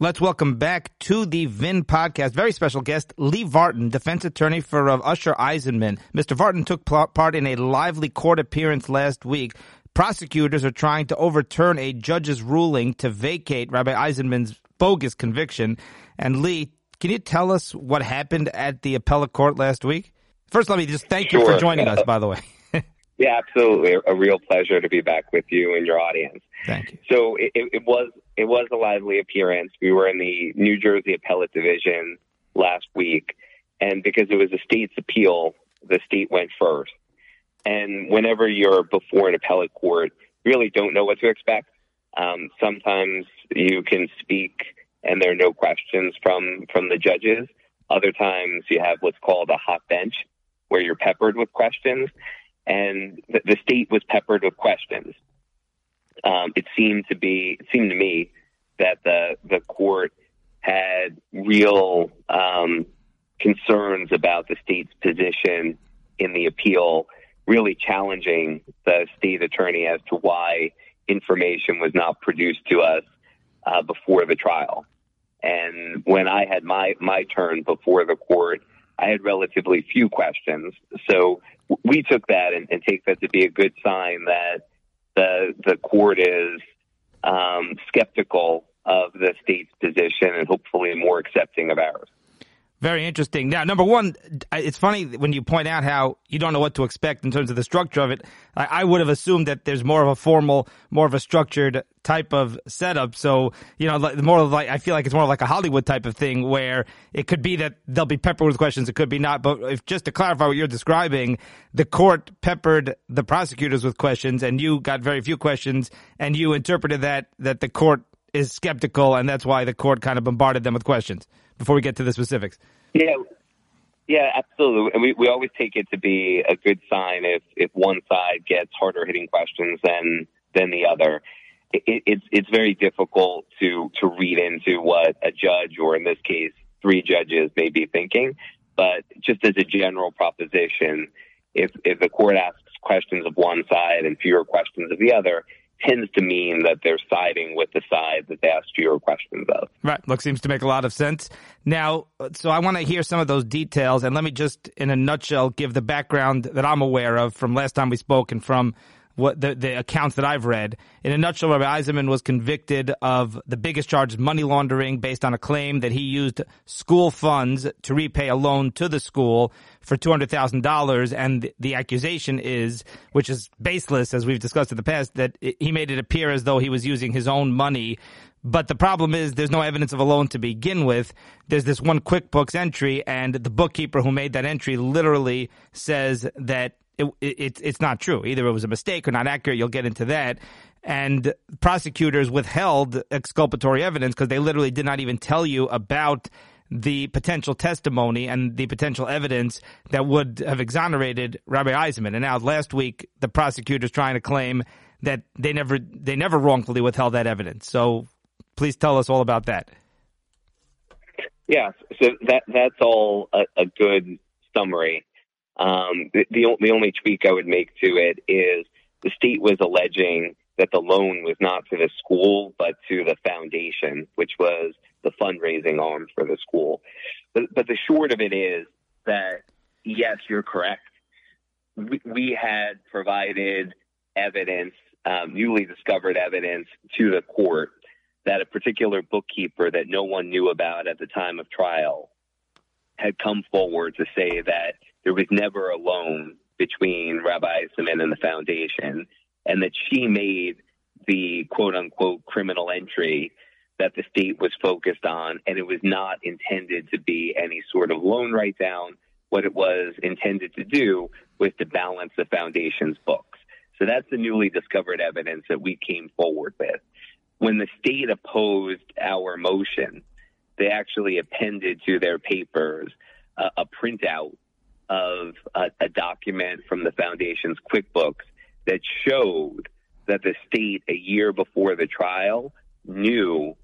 Let's welcome back to the VIN podcast. Very special guest, Lee Vartan, defense attorney for uh, Osher Eisemann. Mr. Vartan took part in a lively court appearance last week. Prosecutors are trying to overturn a judge's ruling to vacate Rabbi Eisemann's bogus conviction. And Lee, can you tell us what happened at the appellate court last week? First, let me just thank sure. you for joining us, by the way. yeah, absolutely. A real pleasure to be back with you and your audience. Thank you. So it, it was it was a lively appearance. We were in the New Jersey Appellate Division last week, and because it was a state's appeal, the state went first. And whenever you're before an appellate court, you really don't know what to expect. Um, sometimes you can speak and there are no questions from from the judges. Other times you have what's called a hot bench, where you're peppered with questions, and the, the state was peppered with questions um, it seemed to be it seemed to me that the the court had real um, concerns about the state's position in the appeal, really challenging the state attorney as to why information was not produced to us uh, before the trial. And when I had my my turn before the court, I had relatively few questions. So we took that and, and take that to be a good sign that the the court is um, skeptical of the state's position and hopefully more accepting of ours. Very interesting. Now, number one, it's funny when you point out how you don't know what to expect in terms of the structure of it. I, would have assumed that there's more of a formal, more of a structured type of setup. So, you know, more like, I feel like it's more like a Hollywood type of thing where it could be that they'll be peppered with questions. It could be not. But if just to clarify what you're describing, the court peppered the prosecutors with questions and you got very few questions and you interpreted that, that the court is skeptical and that's why the court kind of bombarded them with questions before we get to the specifics. Yeah, yeah, absolutely. And we, we always take it to be a good sign if, if one side gets harder hitting questions than than the other. It, it's it's very difficult to to read into what a judge or in this case three judges may be thinking. But just as a general proposition, if if the court asks questions of one side and fewer questions of the other, tends to mean that they're siding with the side that they ask fewer questions of. Right. Look, seems to make a lot of sense. Now, so I want to hear some of those details, and let me just, in a nutshell, give the background that I'm aware of from last time we spoke and from what the, the accounts that I've read. In a nutshell, Rabbi Eisemann was convicted of the biggest charge, money laundering, based on a claim that he used school funds to repay a loan to the school for $200,000. And the, accusation is, which is baseless, as we've discussed in the past, that he made it appear as though he was using his own money but the problem is there's no evidence of a loan to begin with. There's this one QuickBooks entry, and the bookkeeper who made that entry literally says that it, it, it's not true. Either it was a mistake or not accurate. You'll get into that. And prosecutors withheld exculpatory evidence because they literally did not even tell you about the potential testimony and the potential evidence that would have exonerated Rabbi Eisemann. And now last week, the prosecutors trying to claim that they never they never wrongfully withheld that evidence. So please tell us all about that. Yeah, so that that's all a, a good summary. Um, the, the, the only tweak I would make to it is the state was alleging that the loan was not to the school, but to the foundation, which was the fundraising arm for the school. But, but the short of it is that, yes, you're correct. We, we had provided evidence, um, newly discovered evidence to the court that a particular bookkeeper that no one knew about at the time of trial had come forward to say that there was never a loan between Rabbi Eisemann and the foundation, and that she made the quote unquote criminal entry that the state was focused on, and it was not intended to be any sort of loan write down. What it was intended to do was to balance the foundation's books. So that's the newly discovered evidence that we came forward with. When the state opposed our motion, they actually appended to their papers a printout of a, a document from the foundation's QuickBooks that showed that the state a year before the trial knew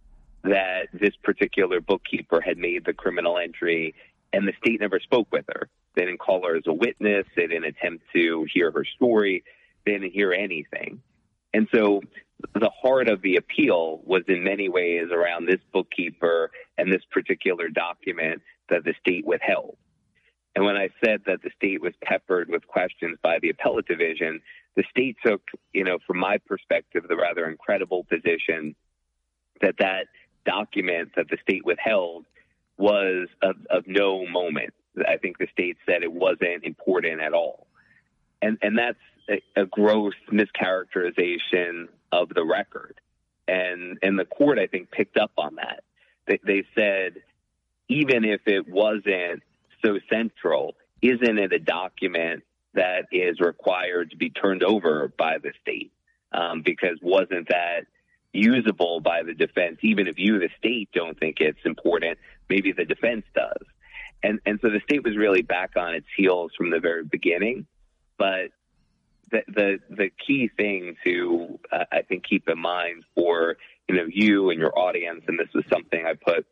that this particular bookkeeper had made the criminal entry and the state never spoke with her. They didn't call her as a witness. They didn't attempt to hear her story. They didn't hear anything. And so the heart of the appeal was in many ways around this bookkeeper and this particular document that the state withheld. And when I said that the state was peppered with questions by the appellate division, the state took, you know, from my perspective, the rather incredible position that that document that the state withheld was of, of no moment. I think the state said it wasn't important at all. And, and that's a, a gross mischaracterization of the record. And, and the court, I think, picked up on that. They, they said, even if it wasn't so central, isn't it a document that is required to be turned over by the state? Um, because wasn't that usable by the defense? Even if you, the state, don't think it's important, maybe the defense does. And and so the state was really back on its heels from the very beginning. But the the, the key thing to uh, I think keep in mind for you know you and your audience, and this was something I put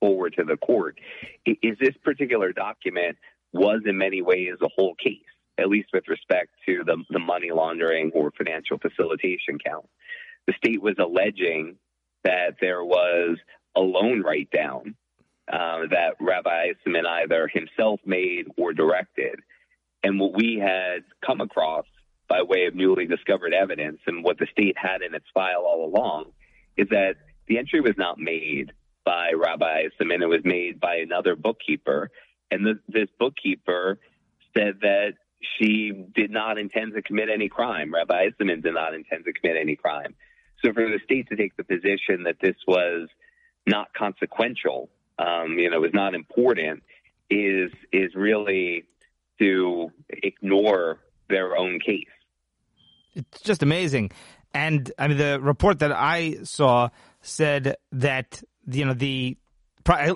forward to the court, is this particular document was in many ways a whole case, at least with respect to the, the money laundering or financial facilitation count. The state was alleging that there was a loan write down uh, that Rabbi Eisemann either himself made or directed. And what we had come across by way of newly discovered evidence and what the state had in its file all along is that the entry was not made by Rabbi Eisemann. It was made by another bookkeeper. And the, this bookkeeper said that she did not intend to commit any crime. Rabbi Eisemann did not intend to commit any crime. So for the state to take the position that this was not consequential, um, you know, was not important, is is really to ignore their own case. It's just amazing. And I mean, the report that I saw said that you know the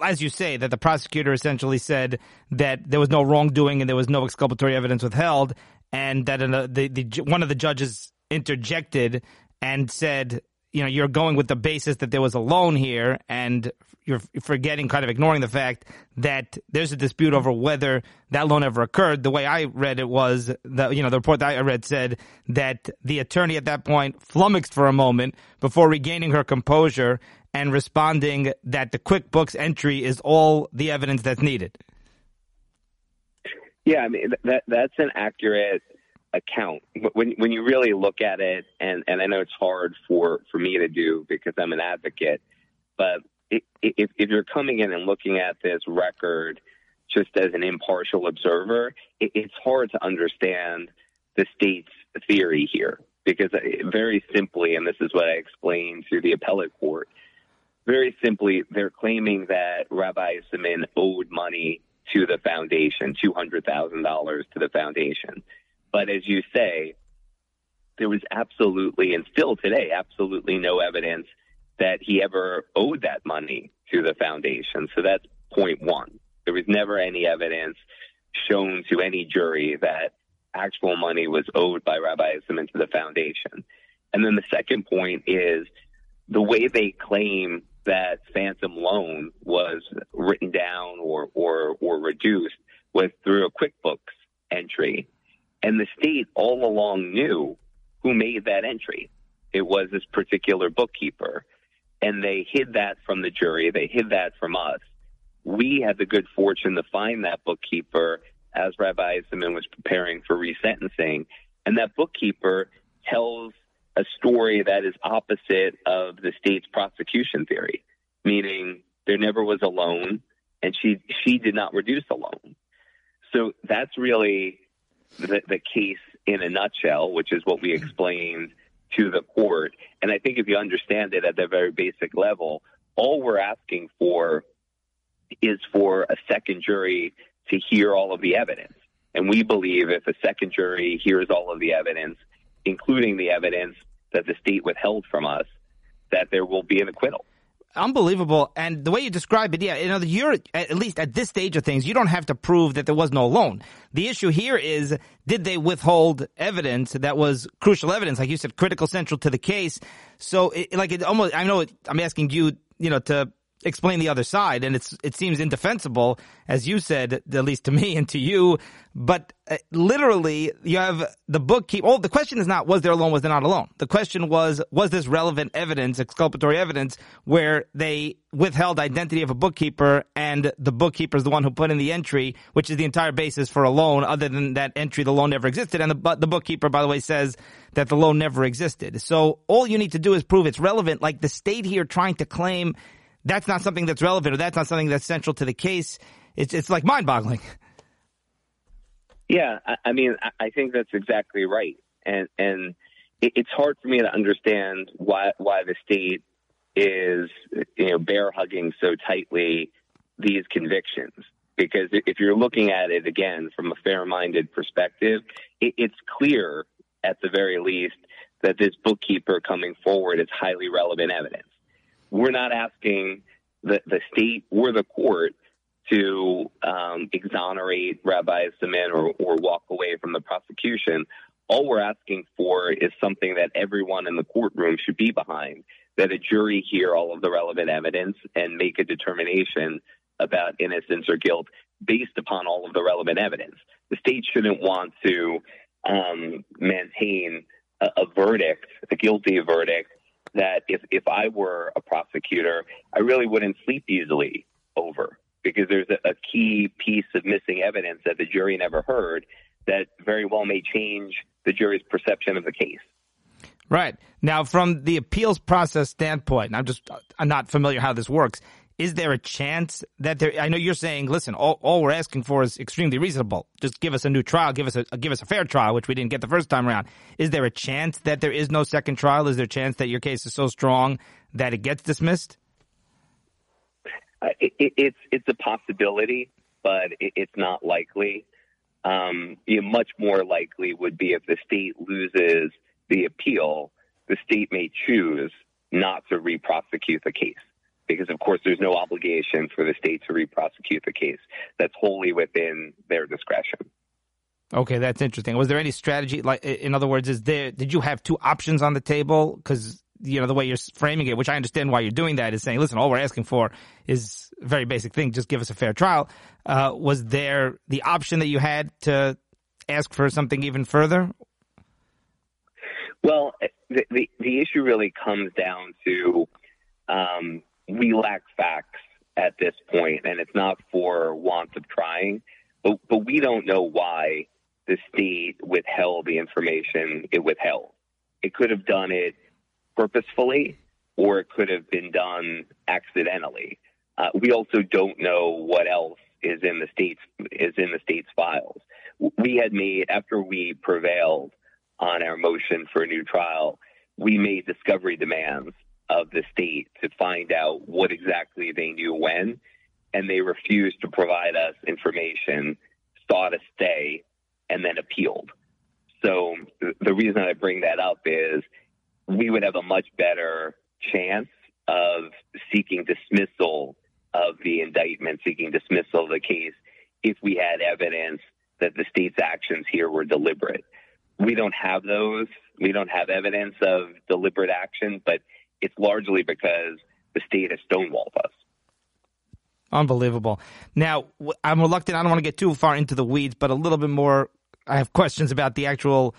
as you say that the prosecutor essentially said that there was no wrongdoing and there was no exculpatory evidence withheld, and that uh, the, the one of the judges interjected and said you know, you're going with the basis that there was a loan here and you're forgetting, kind of ignoring the fact that there's a dispute over whether that loan ever occurred. The way I read it was the, you know, the report that I read said that the attorney at that point flummoxed for a moment before regaining her composure and responding that the QuickBooks entry is all the evidence that's needed. Yeah, I mean, that, that's an accurate account when when you really look at it and and I know it's hard for for me to do because I'm an advocate but if if you're coming in and looking at this record just as an impartial observer it, it's hard to understand the state's theory here because uh, very simply and this is what I explained to the appellate court very simply they're claiming that Rabbi Eisemann owed money to the foundation $200,000 to the foundation but as you say, there was absolutely, and still today, absolutely no evidence that he ever owed that money to the foundation. So that's point one. There was never any evidence shown to any jury that actual money was owed by Rabbi Eisemann to the foundation. And then the second point is the way they claim that phantom loan was written down or, or, or reduced was through a QuickBooks entry and the state all along knew who made that entry. It was this particular bookkeeper. And they hid that from the jury. They hid that from us. We had the good fortune to find that bookkeeper as Rabbi Eisemann was preparing for resentencing. And that bookkeeper tells a story that is opposite of the state's prosecution theory, meaning there never was a loan and she, she did not reduce a loan. So that's really the, the case in a nutshell, which is what we explained to the court. And I think if you understand it at the very basic level, all we're asking for is for a second jury to hear all of the evidence. And we believe if a second jury hears all of the evidence, including the evidence that the state withheld from us, that there will be an acquittal. Unbelievable. And the way you describe it, yeah, you know, you're, at least at this stage of things, you don't have to prove that there was no loan. The issue here is, did they withhold evidence that was crucial evidence, like you said, critical central to the case? So, it, like, it almost, I know it, I'm asking you, you know, to explain the other side, and it's it seems indefensible, as you said, at least to me and to you. But uh, literally, you have the bookkeeper. Oh, the question is not was there a loan, was there not a loan. The question was was this relevant evidence, exculpatory evidence, where they withheld identity of a bookkeeper, and the bookkeeper is the one who put in the entry, which is the entire basis for a loan. Other than that entry, the loan never existed, and the the bookkeeper, by the way, says that the loan never existed. So all you need to do is prove it's relevant. Like the state here trying to claim that's not something that's relevant or that's not something that's central to the case. It's it's like mind boggling. Yeah, I, mean, I think that's exactly right, and and it's hard for me to understand why why the state is you know bear hugging so tightly these convictions because if you're looking at it again from a fair minded perspective, it, it's clear at the very least that this bookkeeper coming forward is highly relevant evidence. We're not asking the, the state or the court to um, exonerate Rabbi Eisemann or, or walk away from the prosecution. All we're asking for is something that everyone in the courtroom should be behind, that a jury hear all of the relevant evidence and make a determination about innocence or guilt based upon all of the relevant evidence. The state shouldn't want to um, maintain a, a verdict, a guilty verdict, that if, if I were a prosecutor, I really wouldn't sleep easily over because there's a, a key piece of missing evidence that the jury never heard that very well may change the jury's perception of the case. Right. Now, from the appeals process standpoint, I'm just I'm not familiar how this works is there a chance that there? I know you're saying, listen, all, all we're asking for is extremely reasonable. Just give us a new trial, give us a give us a fair trial, which we didn't get the first time around. Is there a chance that there is no second trial? Is there a chance that your case is so strong that it gets dismissed? Uh, it, it, it's it's a possibility, but it, it's not likely. Um, you know, much more likely would be if the state loses the appeal, the state may choose not to re-prosecute the case because of course there's no obligation for the state to re-prosecute the case. That's wholly within their discretion. Okay, that's interesting. Was there any strategy? Like, in other words, is there? Did you have two options on the table? Because you know the way you're framing it, which I understand why you're doing that, is saying, listen, all we're asking for is a very basic thing. Just give us a fair trial. Uh, was there the option that you had to ask for something even further? Well, the the, the issue really comes down to um, we lack facts at this point, and it's not for want of trying, but, but we don't know why the state withheld the information it withheld. It could have done it purposefully, or it could have been done accidentally. Uh, we also don't know what else is in the state's is in the state's files. We had made after we prevailed on our motion for a new trial, we made discovery demands of the state to find out what exactly they knew when, and they refused to provide us information, sought a stay, and then appealed. So the reason I bring that up is we would have a much better chance of seeking dismissal of the indictment, seeking dismissal of the case if we had evidence that the state's actions here were deliberate. We don't have those. We don't have evidence of deliberate action, but it's largely because the state has stonewalled us. Unbelievable. Now, I'm reluctant. I don't want to get too far into the weeds, but a little bit more. I have questions about the actual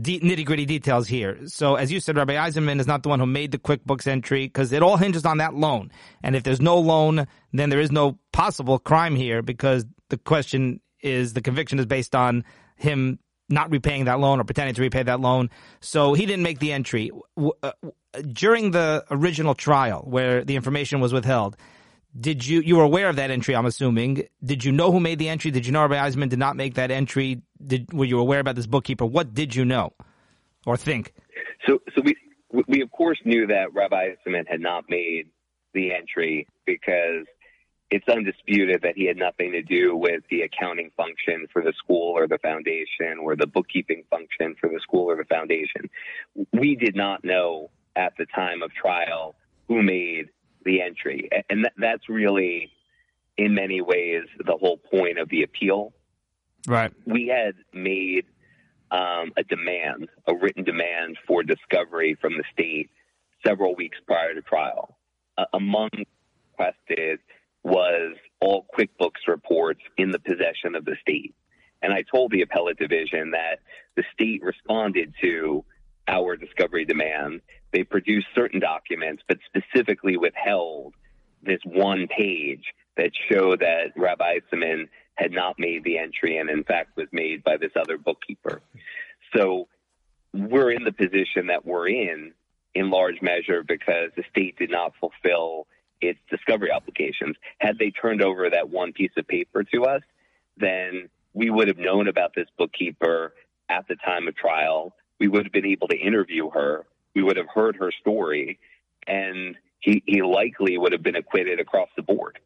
de- nitty gritty details here. So, as you said, Rabbi Eisemann is not the one who made the QuickBooks entry because it all hinges on that loan. And if there's no loan, then there is no possible crime here because the question is the conviction is based on him not repaying that loan or pretending to repay that loan. So he didn't make the entry. Uh, During the original trial where the information was withheld, did you you were aware of that entry? I'm assuming. Did you know who made the entry? Did you know Rabbi Eisemann did not make that entry? Did were you aware about this bookkeeper? What did you know or think? So, so we we of course knew that Rabbi Eisemann had not made the entry because it's undisputed that he had nothing to do with the accounting function for the school or the foundation or the bookkeeping function for the school or the foundation. We did not know at the time of trial who made the entry. And that's really, in many ways, the whole point of the appeal. Right. We had made um, a demand, a written demand for discovery from the state several weeks prior to trial. Uh, among requested was all QuickBooks reports in the possession of the state. And I told the appellate division that the state responded to our discovery demand. They produced certain documents, but specifically withheld this one page that showed that Rabbi Eisemann had not made the entry and in fact was made by this other bookkeeper. So we're in the position that we're in in large measure because the state did not fulfill its discovery obligations. Had they turned over that one piece of paper to us, then we would have known about this bookkeeper at the time of trial. We would have been able to interview her. We would have heard her story, and he, he likely would have been acquitted across the board.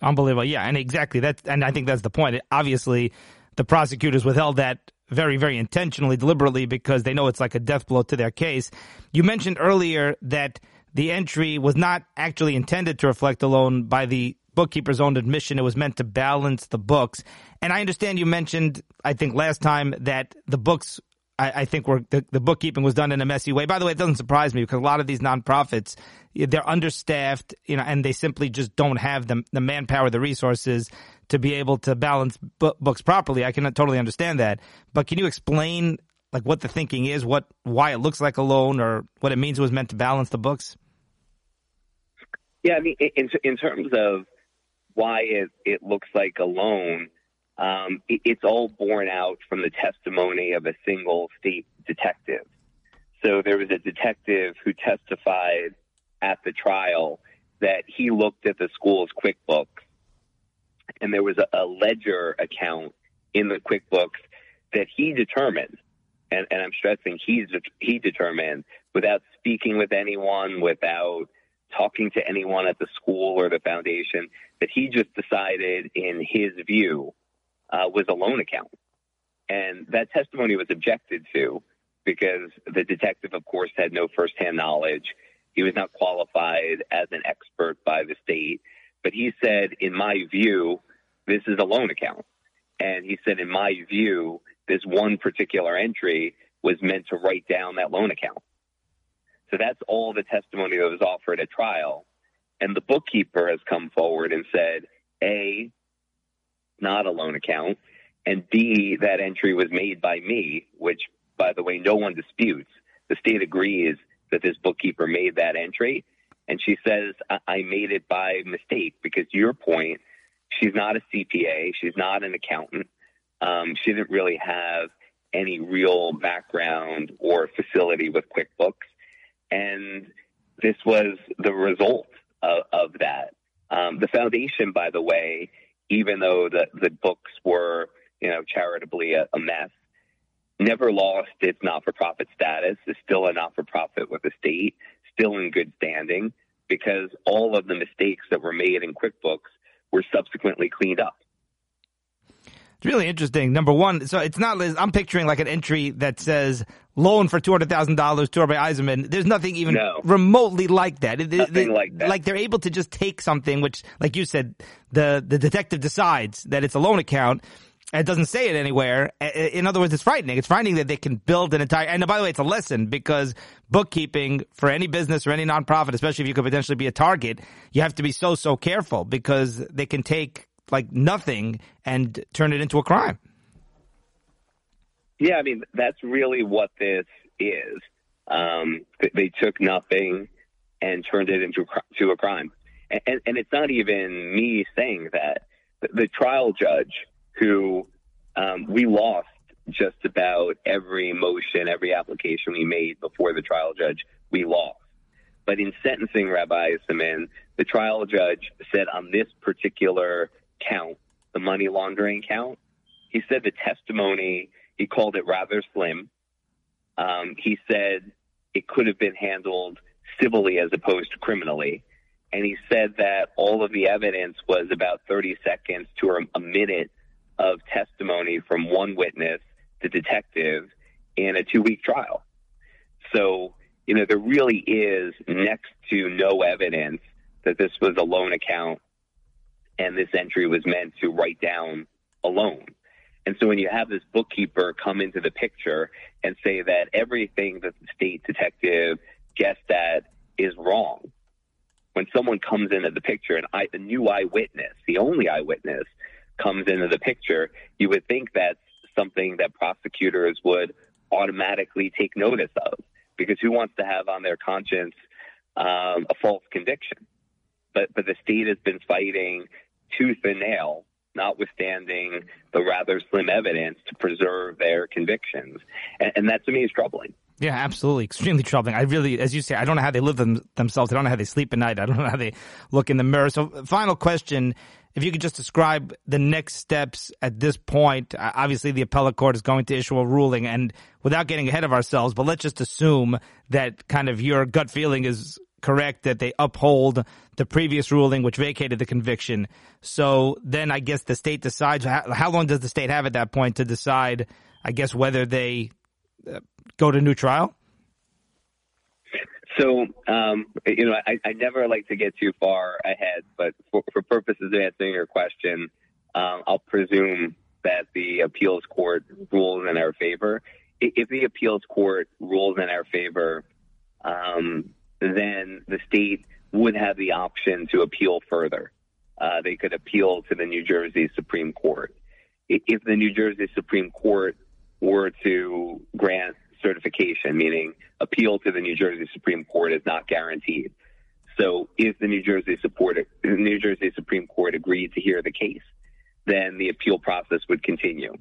Unbelievable. Yeah, and exactly that. And I think that's the point. Obviously, the prosecutors withheld that very, very intentionally, deliberately, because they know it's like a death blow to their case. You mentioned earlier that the entry was not actually intended to reflect a loan by the bookkeeper's own admission. It was meant to balance the books. And I understand you mentioned, I think last time, that the books I, I think we're, the, the bookkeeping was done in a messy way. By the way, it doesn't surprise me because a lot of these nonprofits, they're understaffed, you know, and they simply just don't have the, the manpower, the resources to be able to balance bu- books properly. I can totally understand that. But can you explain like what the thinking is, what, why it looks like a loan or what it means it was meant to balance the books? Yeah, I mean, in, in terms of why it, it looks like a loan, um, it, it's all borne out from the testimony of a single state detective. So there was a detective who testified at the trial that he looked at the school's QuickBooks and there was a, a ledger account in the QuickBooks that he determined, and, and I'm stressing he's he determined without speaking with anyone, without talking to anyone at the school or the foundation, that he just decided in his view uh, was a loan account. And that testimony was objected to because the detective, of course, had no firsthand knowledge. He was not qualified as an expert by the state. But he said, in my view, this is a loan account. And he said, in my view, this one particular entry was meant to write down that loan account. So that's all the testimony that was offered at trial. And the bookkeeper has come forward and said, A, not a loan account, and B, that entry was made by me, which, by the way, no one disputes. The state agrees that this bookkeeper made that entry. And she says, I made it by mistake because to your point, she's not a CPA. She's not an accountant. Um, she didn't really have any real background or facility with QuickBooks. And this was the result of, of that. Um, the foundation, by the way, even though the, the books were, you know, charitably a, a mess, never lost its not-for-profit status, is still a not-for-profit with the state, still in good standing, because all of the mistakes that were made in QuickBooks were subsequently cleaned up. It's really interesting. Number one, so it's not. I'm picturing like an entry that says loan for two hundred thousand dollars to Rabbi Eisemann. There's nothing even no. remotely like that. Nothing they, like that. Like they're able to just take something, which, like you said, the the detective decides that it's a loan account. It doesn't say it anywhere. In other words, it's frightening. It's frightening that they can build an entire. And by the way, it's a lesson because bookkeeping for any business or any nonprofit, especially if you could potentially be a target, you have to be so so careful because they can take like nothing and turn it into a crime. Yeah, I mean that's really what this is. Um, they took nothing and turned it into to a crime, and, and it's not even me saying that. The trial judge, who um, we lost just about every motion, every application we made before the trial judge, we lost. But in sentencing Rabbi Eisemann, the trial judge said on this particular count, the money laundering count. He said the testimony, he called it rather slim. Um, he said it could have been handled civilly as opposed to criminally. And he said that all of the evidence was about 30 seconds to a minute of testimony from one witness, the detective, in a two week trial. So, you know, there really is next to no evidence that this was a loan account and this entry was meant to write down a loan. And so when you have this bookkeeper come into the picture and say that everything that the state detective guessed at is wrong, when someone comes into the picture, and I, the new eyewitness, the only eyewitness, comes into the picture, you would think that's something that prosecutors would automatically take notice of, because who wants to have on their conscience um, a false conviction? But but the state has been fighting tooth and nail notwithstanding the rather slim evidence to preserve their convictions. And, and that to me is troubling. Yeah, absolutely. Extremely troubling. I really, as you say, I don't know how they live them, themselves. I don't know how they sleep at night. I don't know how they look in the mirror. So, final question. If you could just describe the next steps at this point, uh, obviously the appellate court is going to issue a ruling and without getting ahead of ourselves, but let's just assume that kind of your gut feeling is correct that they uphold the previous ruling which vacated the conviction. So then I guess the state decides how, long does the state have at that point to decide, I guess, whether they uh, go to new trial? So, um, you know, I, I, never like to get too far ahead, but for, for purposes of answering your question, um, I'll presume that the appeals court rules in our favor. If the appeals court rules in our favor, um, then the state would have the option to appeal further. Uh, they could appeal to the New Jersey Supreme Court. If the New Jersey Supreme Court were to grant certification, meaning appeal to the New Jersey Supreme Court is not guaranteed. So if the New Jersey, the New Jersey Supreme Court agreed to hear the case, then the appeal process would continue.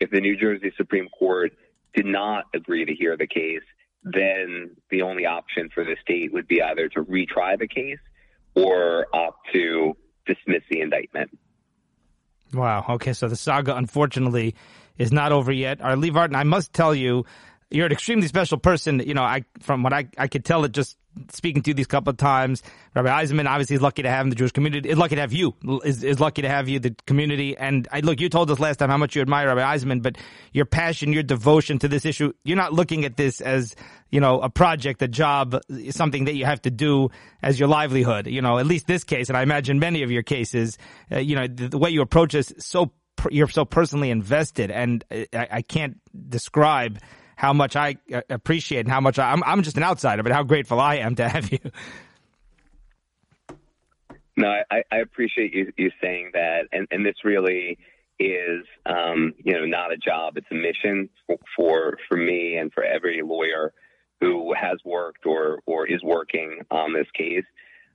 If the New Jersey Supreme Court did not agree to hear the case, then the only option for the state would be either to retry the case or opt to dismiss the indictment. Wow. Okay. So the saga, unfortunately, is not over yet. Our Lee Vartan, I must tell you, you're an extremely special person. You know, I from what I I could tell it just speaking to you these couple of times. Rabbi Eisemann obviously is lucky to have him, the Jewish community. Is lucky to have you. Is is lucky to have you, the community. And I look, you told us last time how much you admire Rabbi Eisemann, but your passion, your devotion to this issue, you're not looking at this as you know a project, a job, something that you have to do as your livelihood. You know, at least this case, and I imagine many of your cases. Uh, you know, the, the way you approach this, so you're so personally invested, and I, I can't describe how much I uh, appreciate and how much I, I'm, I'm just an outsider, but how grateful I am to have you. No, I, I appreciate you, you saying that. And, and this really is, um, you know, not a job. It's a mission for, for, for me and for every lawyer who has worked or, or is working on this case.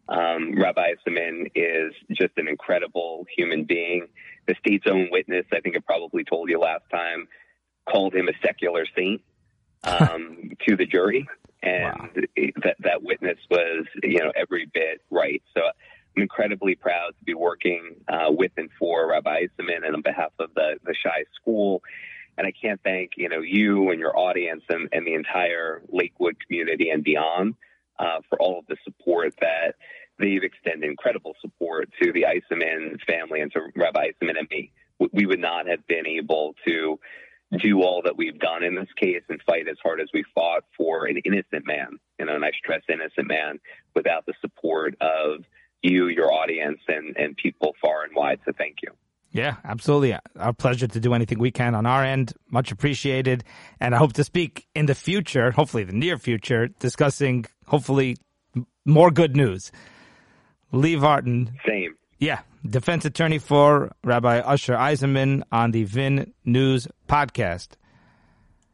Um, Rabbi Eisemann is just an incredible human being. The state's own witness, I think I probably told you last time, called him a secular saint um, to the jury, and wow. that that witness was you know every bit right. So I'm incredibly proud to be working uh, with and for Rabbi Eisemann and on behalf of the the Shy School. And I can't thank you know you and your audience and, and the entire Lakewood community and beyond uh, for all of the support that they've extended. Incredible support to the Eisemann family and to Rabbi Eisemann and me. We would not have been able to do all that we've done in this case and fight as hard as we fought for an innocent man, you know, and I stress innocent man without the support of you, your audience, and, and people far and wide. So thank you. Yeah, absolutely. Our pleasure to do anything we can on our end. Much appreciated. And I hope to speak in the future, hopefully the near future, discussing hopefully more good news. Lee Vartan. Same. Yeah, defense attorney for Rabbi Osher Eisemann on the VIN News podcast.